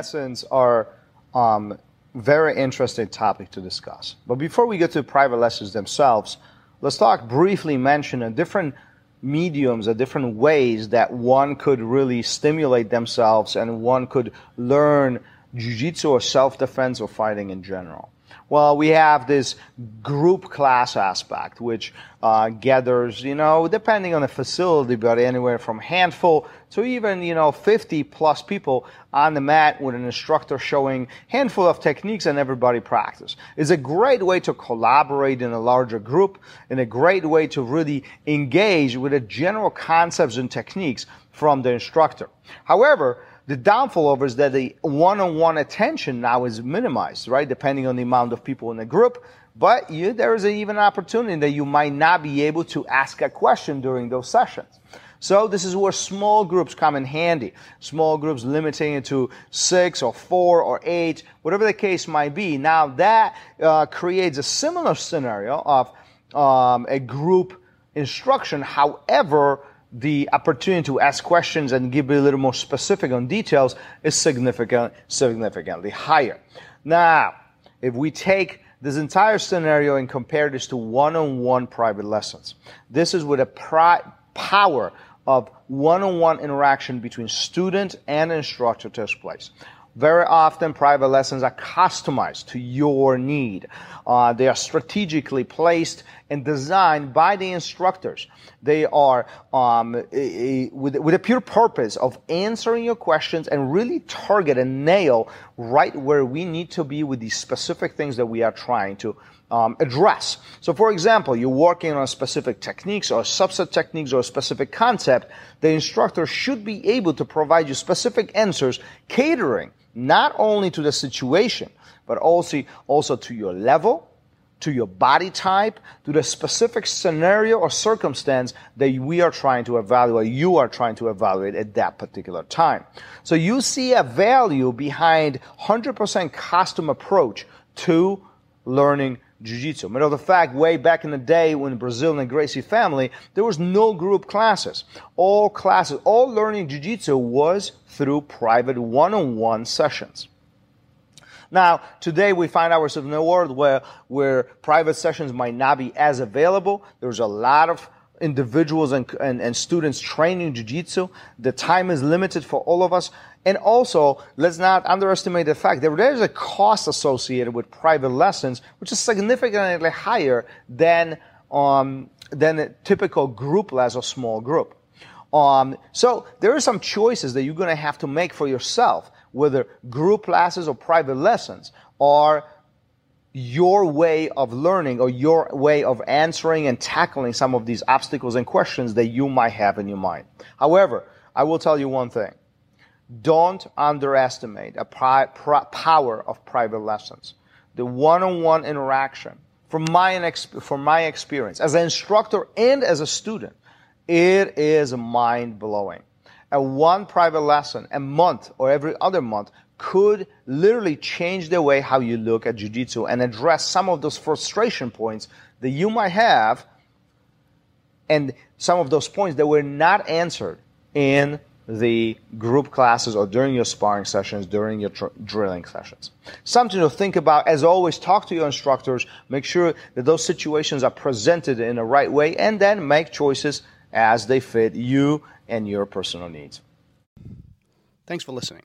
lessons are um, very interesting topic to discuss. But before we get to private lessons themselves, let's talk briefly mention a different mediums, a different ways that one could really stimulate themselves and one could learn jiu-jitsu or self-defense or fighting in general. Well, we have this group class aspect, which uh, gathers, you know, depending on the facility, but anywhere from handful to even, you know, 50 plus people on the mat with an instructor showing handful of techniques and everybody practice. It's a great way to collaborate in a larger group and a great way to really engage with the general concepts and techniques from the instructor. However, the downfall of is that the one-on-one attention now is minimized, right? Depending on the amount of people in the group. But you, there is even an opportunity that you might not be able to ask a question during those sessions. So this is where small groups come in handy. Small groups limiting it to six or four or eight, whatever the case might be. Now that uh, creates a similar scenario of um, a group instruction. However, the opportunity to ask questions and give a little more specific on details is significant, significantly higher. Now, if we take this entire scenario and compare this to one-on-one private lessons, this is with a pri- power of one-on-one interaction between student and instructor takes place. Very often, private lessons are customized to your need. Uh, they are strategically placed and designed by the instructors. They are um, a, a, with, with a pure purpose of answering your questions and really target and nail right where we need to be with these specific things that we are trying to um, address. So, for example, you're working on specific techniques or subset techniques or a specific concept. The instructor should be able to provide you specific answers, catering not only to the situation, but also, also to your level, to your body type, to the specific scenario or circumstance that we are trying to evaluate, you are trying to evaluate at that particular time. So you see a value behind 100% custom approach to learning jiu-jitsu. Matter of fact, way back in the day when Brazil and the Gracie family, there was no group classes. All classes, all learning jiu-jitsu was through private one-on-one sessions. Now, today we find ourselves in a world where, where private sessions might not be as available. There's a lot of individuals and, and, and students training jiu-jitsu. The time is limited for all of us. And also, let's not underestimate the fact that there is a cost associated with private lessons, which is significantly higher than, um, than a typical group class or small group. Um, so there are some choices that you're going to have to make for yourself, whether group classes or private lessons are your way of learning or your way of answering and tackling some of these obstacles and questions that you might have in your mind. However, I will tell you one thing. Don't underestimate a pri- power of private lessons. The one-on-one interaction, from my, from my experience, as an instructor and as a student, it is mind-blowing. A one private lesson a month or every other month could literally change the way how you look at jiu-jitsu and address some of those frustration points that you might have and some of those points that were not answered in the group classes or during your sparring sessions, during your tr- drilling sessions. Something to think about. As always, talk to your instructors. Make sure that those situations are presented in the right way and then make choices as they fit you and your personal needs. Thanks for listening.